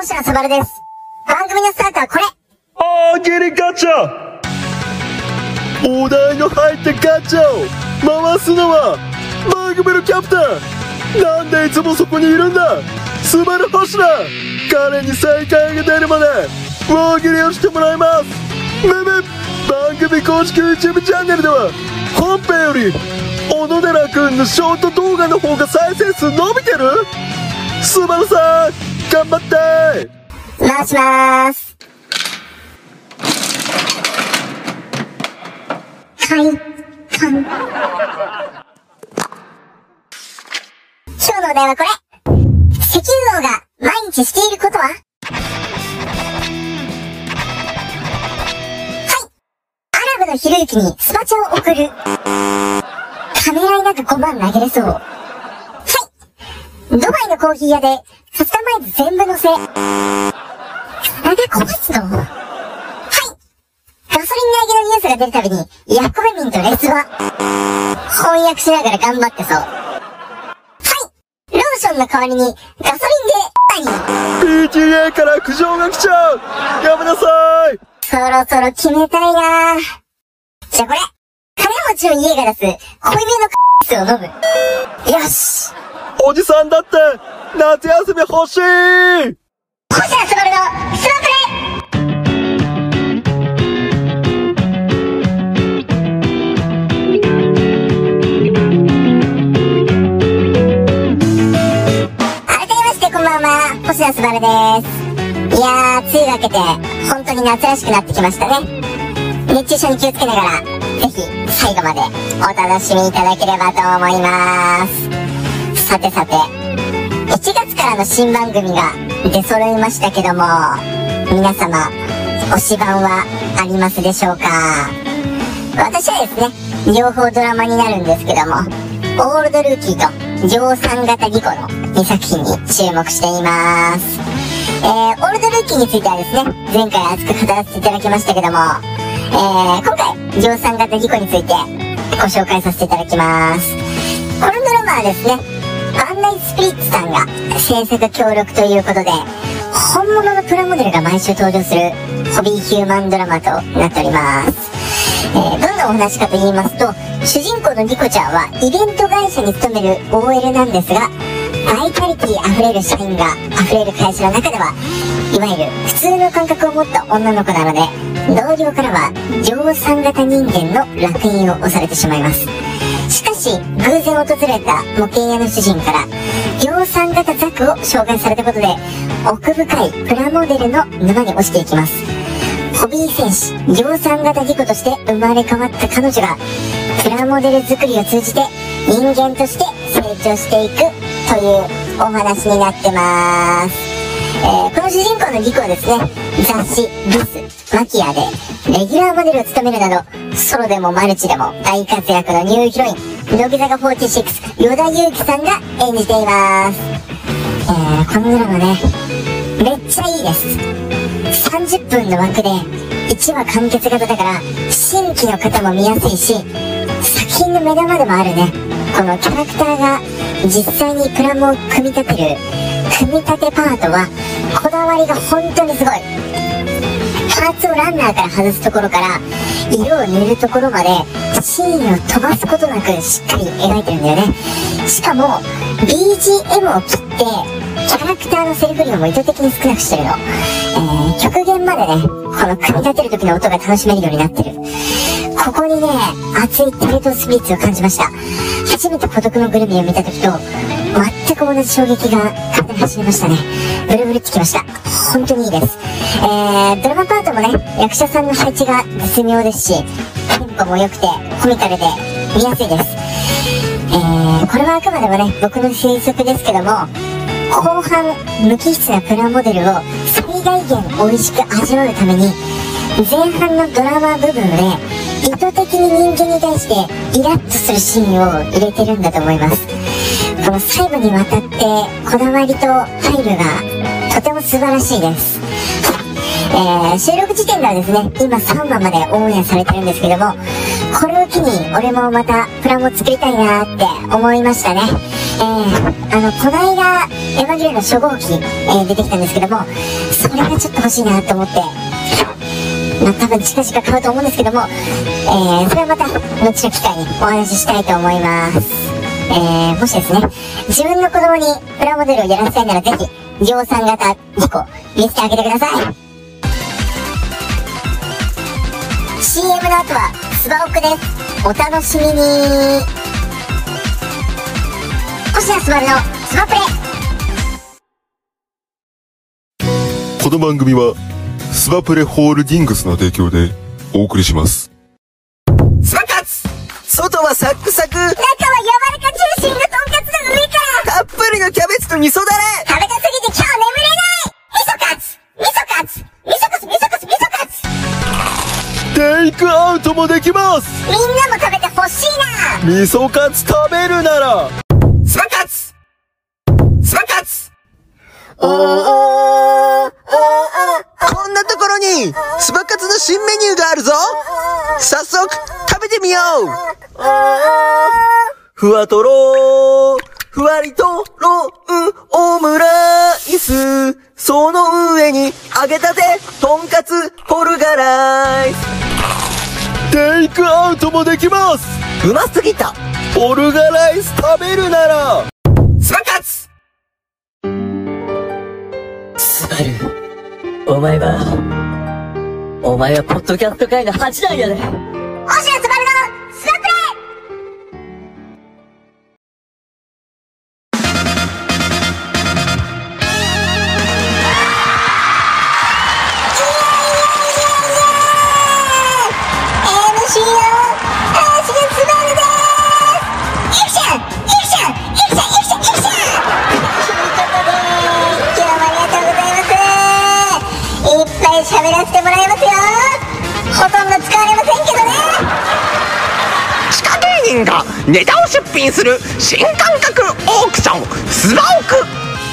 星野すばるです。番組のスタートはこれ。大喜利ガチャ。お題の入ったガチャを回すのは番組のキャプテン。なんでいつもそこにいるんだ。スバル星野彼に正解が出るまで大喜利をしてもらいます。むむ番組公式 YouTube チャンネルでは本編より小野寺くんのショート動画の方が再生数伸びてる？スバルさん。頑張って回しまーす。はい、かん。今日のお題はこれ。石油王が毎日していることは？はい。アラブのひろゆきにスパチャを送る。ためらいなく5万投げれそう。はい。ドバイのコーヒー屋でカスタマイズ全部乗せ。体こぼすの？はい。ガソリン値上げのニュースが出るたびに、ヤコメミンとレスは、翻訳しながら頑張ってそう。はい。ローションの代わりに、ガソリンで、何 PTA から苦情が来ちゃうやめなさいそろそろ決めたいなじゃあこれ、金持ちの家が出す、濃いめのス を飲む。よしおじさんだって夏休み欲しい星野すばるの、スマプレ改めましてこんばんは、星野すばるです。いやー、梅雨が明けて、本当に夏らしくなってきましたね。熱中症に気をつけながら、ぜひ、最後までお楽しみいただければと思います。さてさて、1月からの新番組が出揃いましたけども、皆様、推し版はありますでしょうか？私はですね、両方ドラマになるんですけども、オールドルーキーと量産型ギコの2作品に注目しています。えー、オールドルーキーについてはですね、前回熱く語らせていただきましたけども、えー、今回、量産型ギコについてご紹介させていただきます。このドラマはですね、リッツさんが制作協力ということで、本物のプラモデルが毎週登場するホビーヒューマンドラマとなっております。えー、どんなお話かと言いますと、主人公のリコちゃんはイベント会社に勤める OL なんですが、バイタリティ溢れる社員が溢れる会社の中では、いわゆる普通の感覚を持った女の子なので、同僚からは量産型人間の烙印を押されてしまいます。しかし、偶然訪れた模型屋の主人から、量産型ザクを紹介されたことで、奥深いプラモデルの沼に落ちていきます。ホビー戦士、量産型ギコとして生まれ変わった彼女が、プラモデル作りを通じて人間として成長していくというお話になってます。えーこの主人公のギコはですね、雑誌、ビス、マキアで、レギュラーモデルを務めるなど、ソロでもマルチでも大活躍のニューヒロイン、乃木坂46、与田祐希さんが演じています。えー、このドラマね、めっちゃいいです。30分の枠で、1話完結型だから、新規の方も見やすいし、作品の目玉でもあるね。このキャラクターが実際にプラモを組み立てる、組み立てパートは、こだわりが本当にすごい。パーツをランナーから外すところから、色を塗るところまで、シーンを飛ばすことなくしっかり描いてるんだよね。しかも、BGM を切って、キャラクターのセリフ量も意図的に少なくしてるの。えー、極限までね、この組み立てる時の音が楽しめるようになってる。ここにね、熱いテレ東スピリッツを感じました。初めて孤独のグルメを見た時と、全く同じ衝撃が体に走りましたね。ブルブルってきました。本当にいいです。えー、ドラマパートもね、役者さんの配置が絶妙ですし、テンポも良くて、コミカルで、見やすいです。えー、これはあくまでもね、僕の推測ですけども、後半、無機質なプラモデルを最大限美味しく味わうために、前半のドラマ部分で、意図的に人間に対してイラッとするシーンを入れてるんだと思います。この細部にわたってこだわりと配慮がとても素晴らしいです。えー、収録時点ではですね、今3話までオンエアされてるんですけども、これを機に俺もまたプラモ作りたいなーって思いましたね。えー、あの、この間、エヴァンゲリオンの初号機、えー出てきたんですけども、それがちょっと欲しいなと思って、まあ、多分近々買うと思うんですけども、えー、それはまた、後の機会にお話ししたいと思います。えー、もしですね、自分の子供にプラモデルをやらせたいならぜひ、量産型2個、見つけてあげてください。CM の後は、スバオクです。お楽しみに。星名スバルのスマプレ。この番組は、スバプレホールディングスの提供でお送りします。スパカツ。外はサックサク。中は柔らかジューシーなとんかつの上から。たっぷりのキャベツと味噌だれ。食べたすぎて今日眠いテイクアウトもできます。みんなも食べてほしいな。味噌カツ食べるなら。スパカツ。スパカツ。おーおーこんなところにスパカツの新メニューがあるぞ早速食べてみようふわとろーふわりとろうオムライスその上に揚げたてとんかつポルガライステイクアウトもできます。うますぎた。ポルガライス食べるなら。スパカツスバル、お前は、お前はポッドキャスト界の8段やで。星野スバルのネタを出品する新感覚オークションスバオク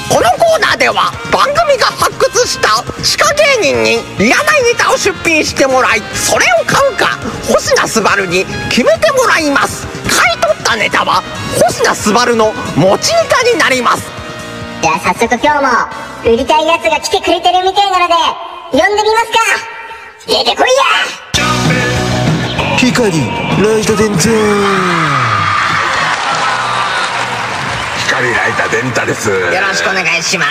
このコーナーでは番組が発掘した地下芸人にいらないネタを出品してもらいそれを買うか星名スバルに決めてもらいます買い取ったネタは星名スバルの持ちネタになります。じゃあ早速今日も売りたいやつが来てくれてるみたいなので呼んでみますか。出てこいや。光ライト電池光ライタ電太です。よよろしくお願いしま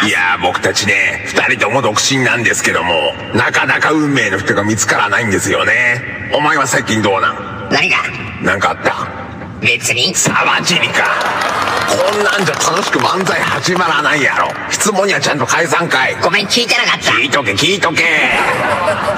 すいやー僕たちね、二人とも独身なんですけども、なかなか運命の人が見つからないんですよね。お前は最近どうなん？何が？なんかあった？別に沢尻か。こんなんじゃ楽しく漫才始まらないやろ。質問にはちゃんと返さんかい。ごめん聞いてなかった聞いとけ聞いとけ。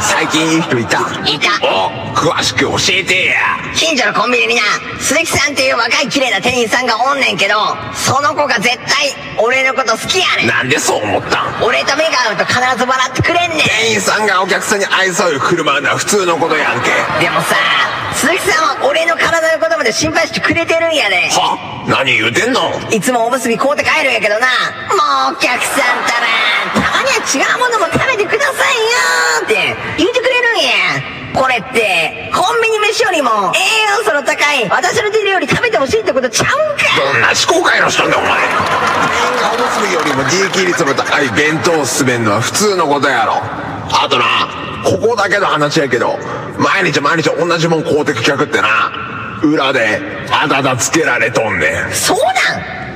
最近いい人いた？いたお、詳しく教えてや。近所のコンビニにな鈴木さんっていう若い綺麗な店員さんがおんねんけどその子が絶対俺のこと好きやねんなんでそう思ったん？俺と目が合うと必ず笑ってくれんねん店員さんがお客さんに愛想よく振る舞うのは普通のことやんけ。でもさ鈴木さんは俺の体のことまで心配してくれてるんやで。は何言うてんの？いつもおむすび買うて帰るんやけどな。もうお客さんたらたまには違うものも食べてくださいよって。言ってくれるんや。これってコンビニ飯よりも栄養素の高い私の手料理食べてほしいってことちゃうんか。どんな思考回路しとんねんお前。おむすびよりも利益率の高い弁当を勧めんのは普通のことやろ。あとなここだけの話やけど毎日毎日同じもん買うてく客ってな。裏であだだつけられとんねん。そうな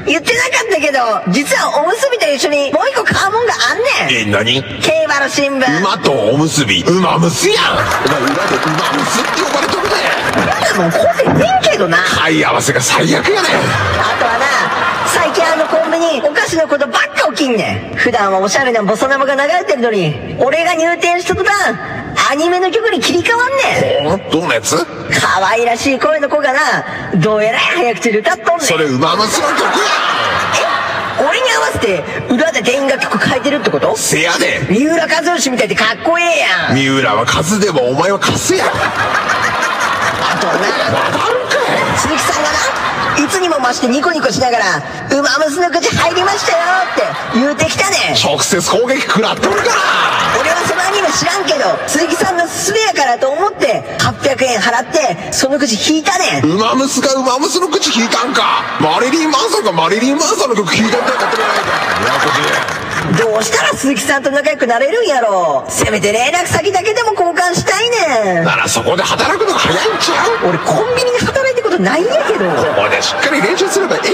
ん？言ってなかったけど実はおむすびと一緒にもう一個買うもんがあんねん。え何？競馬の新聞。馬とおむすび。馬むすやん。お前裏で馬むすって呼ばれとるで。もうこうてんけどな。買い合わせが最悪やねん。あとはなのコンビニお菓子のことばっか起きんねん。普段はおしゃれなボサノバが流れてるのに俺が入店した途端アニメの曲に切り替わんねん。おどんなやつ？可愛らしい声の子がなどうやら早口で歌っとんねん。それ馬むすの曲やえ俺に合わせて裏で店員が曲変えてるってこと？んせやで。三浦和義みたいでかっこええやん。三浦は数でもお前はカスやあとはな鈴木さんがないつにも増してニコニコしながら、ウマムスの口入りましたよって言うてきたねん。直接攻撃食らっとるから俺はそのアニメ知らんけど、鈴木さんのすべやからと思って、800円払って、その口引いたねん。ウマムスがウマムスの口引いたんかマリリン・マンソンがマリリン・マンソンの曲弾いたってやってくれないかややこしいどうしたら鈴木さんと仲良くなれるんやろせめて連絡先だけでも交換したいねん。ならそこで働くのが早いんちゃう？俺コンビニで働いたことないんやけど。ここでしっかり練習すればええ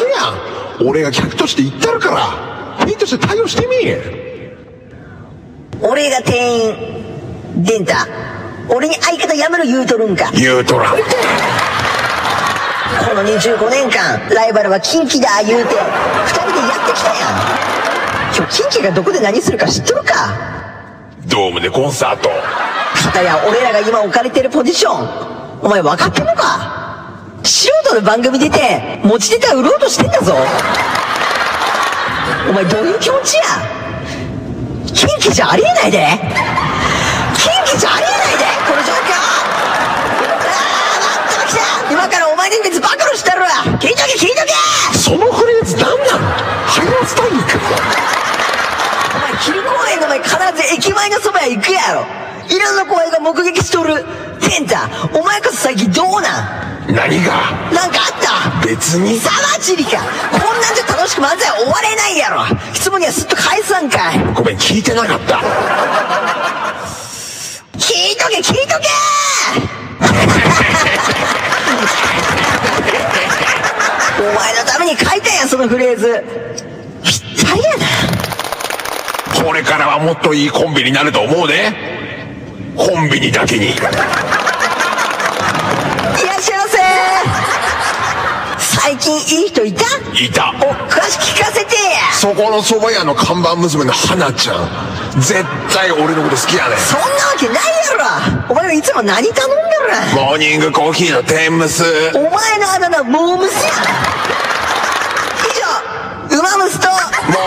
やん俺が客として言ったるから店員として対応してみ俺が店員、デンタ。俺に相方やめろ言うとるんか。言うとらんてこの25年間、ライバルはキンキだ言うて、二人でやってきたやん。今日キンキがどこで何するか知っとるか。ドームでコンサート。片や俺らが今置かれてるポジション。お前分かってんのか。素人の番組出て、持ちネタ売ろうとしてんだぞ。お前どういう気持ちや。キンキじゃありえないで。キンキじゃありえないでこの状況。あー、なんとか来た。今からお前の秘密暴露してやるわ。聞いとけ聞いとけ。そのフレーズ何なの？ハイラスタイルか必ず駅前のそば屋行くやろ。いろんな後輩が目撃しとる。テンタお前こそ最近どうなん？何が？なんかあった？別に。さまちりか。こんなんじゃ楽しく漫才終われないやろ。質問にはすっと返さんかい。ごめん聞いてなかった。聞いとけ聞いとけ！お前のために書いたんやそのフレーズ。ぴったりやなこれからはもっといいコンビになると思うで。コンビニだけに。いらっしゃいませ。最近いい人いた？いた。お詳しく聞かせて。やそこの蕎麦屋の看板娘の花ちゃん。絶対俺のこと好きやねそんなわけないやろ。お前はいつも何頼んでる？モーニングコーヒーの天むすお前のあだ名モームスやマムスとモ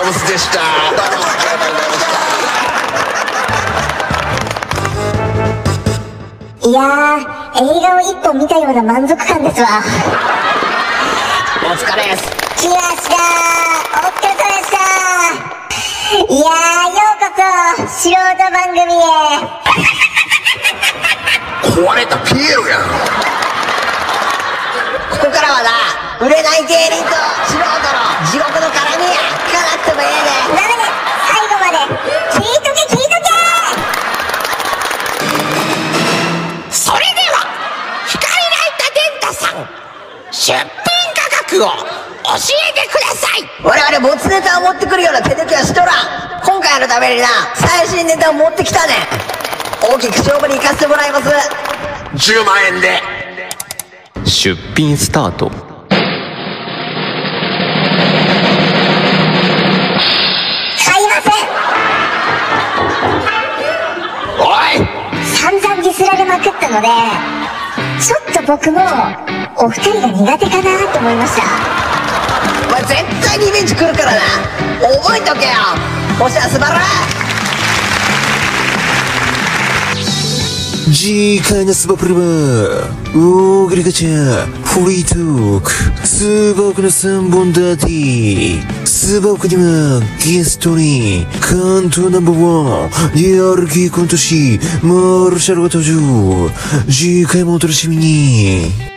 ームスでしたいやー、映画を一本見たような満足感ですわ。お疲れです。来ました。お疲れ様でした。いやー、ようこそ、素人番組へ。壊れたピエロやん。ここからはな売れない芸人と素人の地獄えてください。で我々ボツネタを持ってくるような手抜きはしとらん。今回のためにな最新ネタを持ってきたね。ん大きく勝負に行かせてもらいます。10万円で。出品スタート。買いません。おい！散々ディスられまくったので、ちょっと僕も、お二人が苦手かなと思いました。お前絶対リベンジ来るからな。覚えとけよ。もしはすばら次回のスバプルは、大喜利ガチャ、フリートーク、スバオクの3本立て。スバオクには、ゲストに、関東ナンバーワン、やる気コント師、マルシャルが登場。次回もお楽しみに。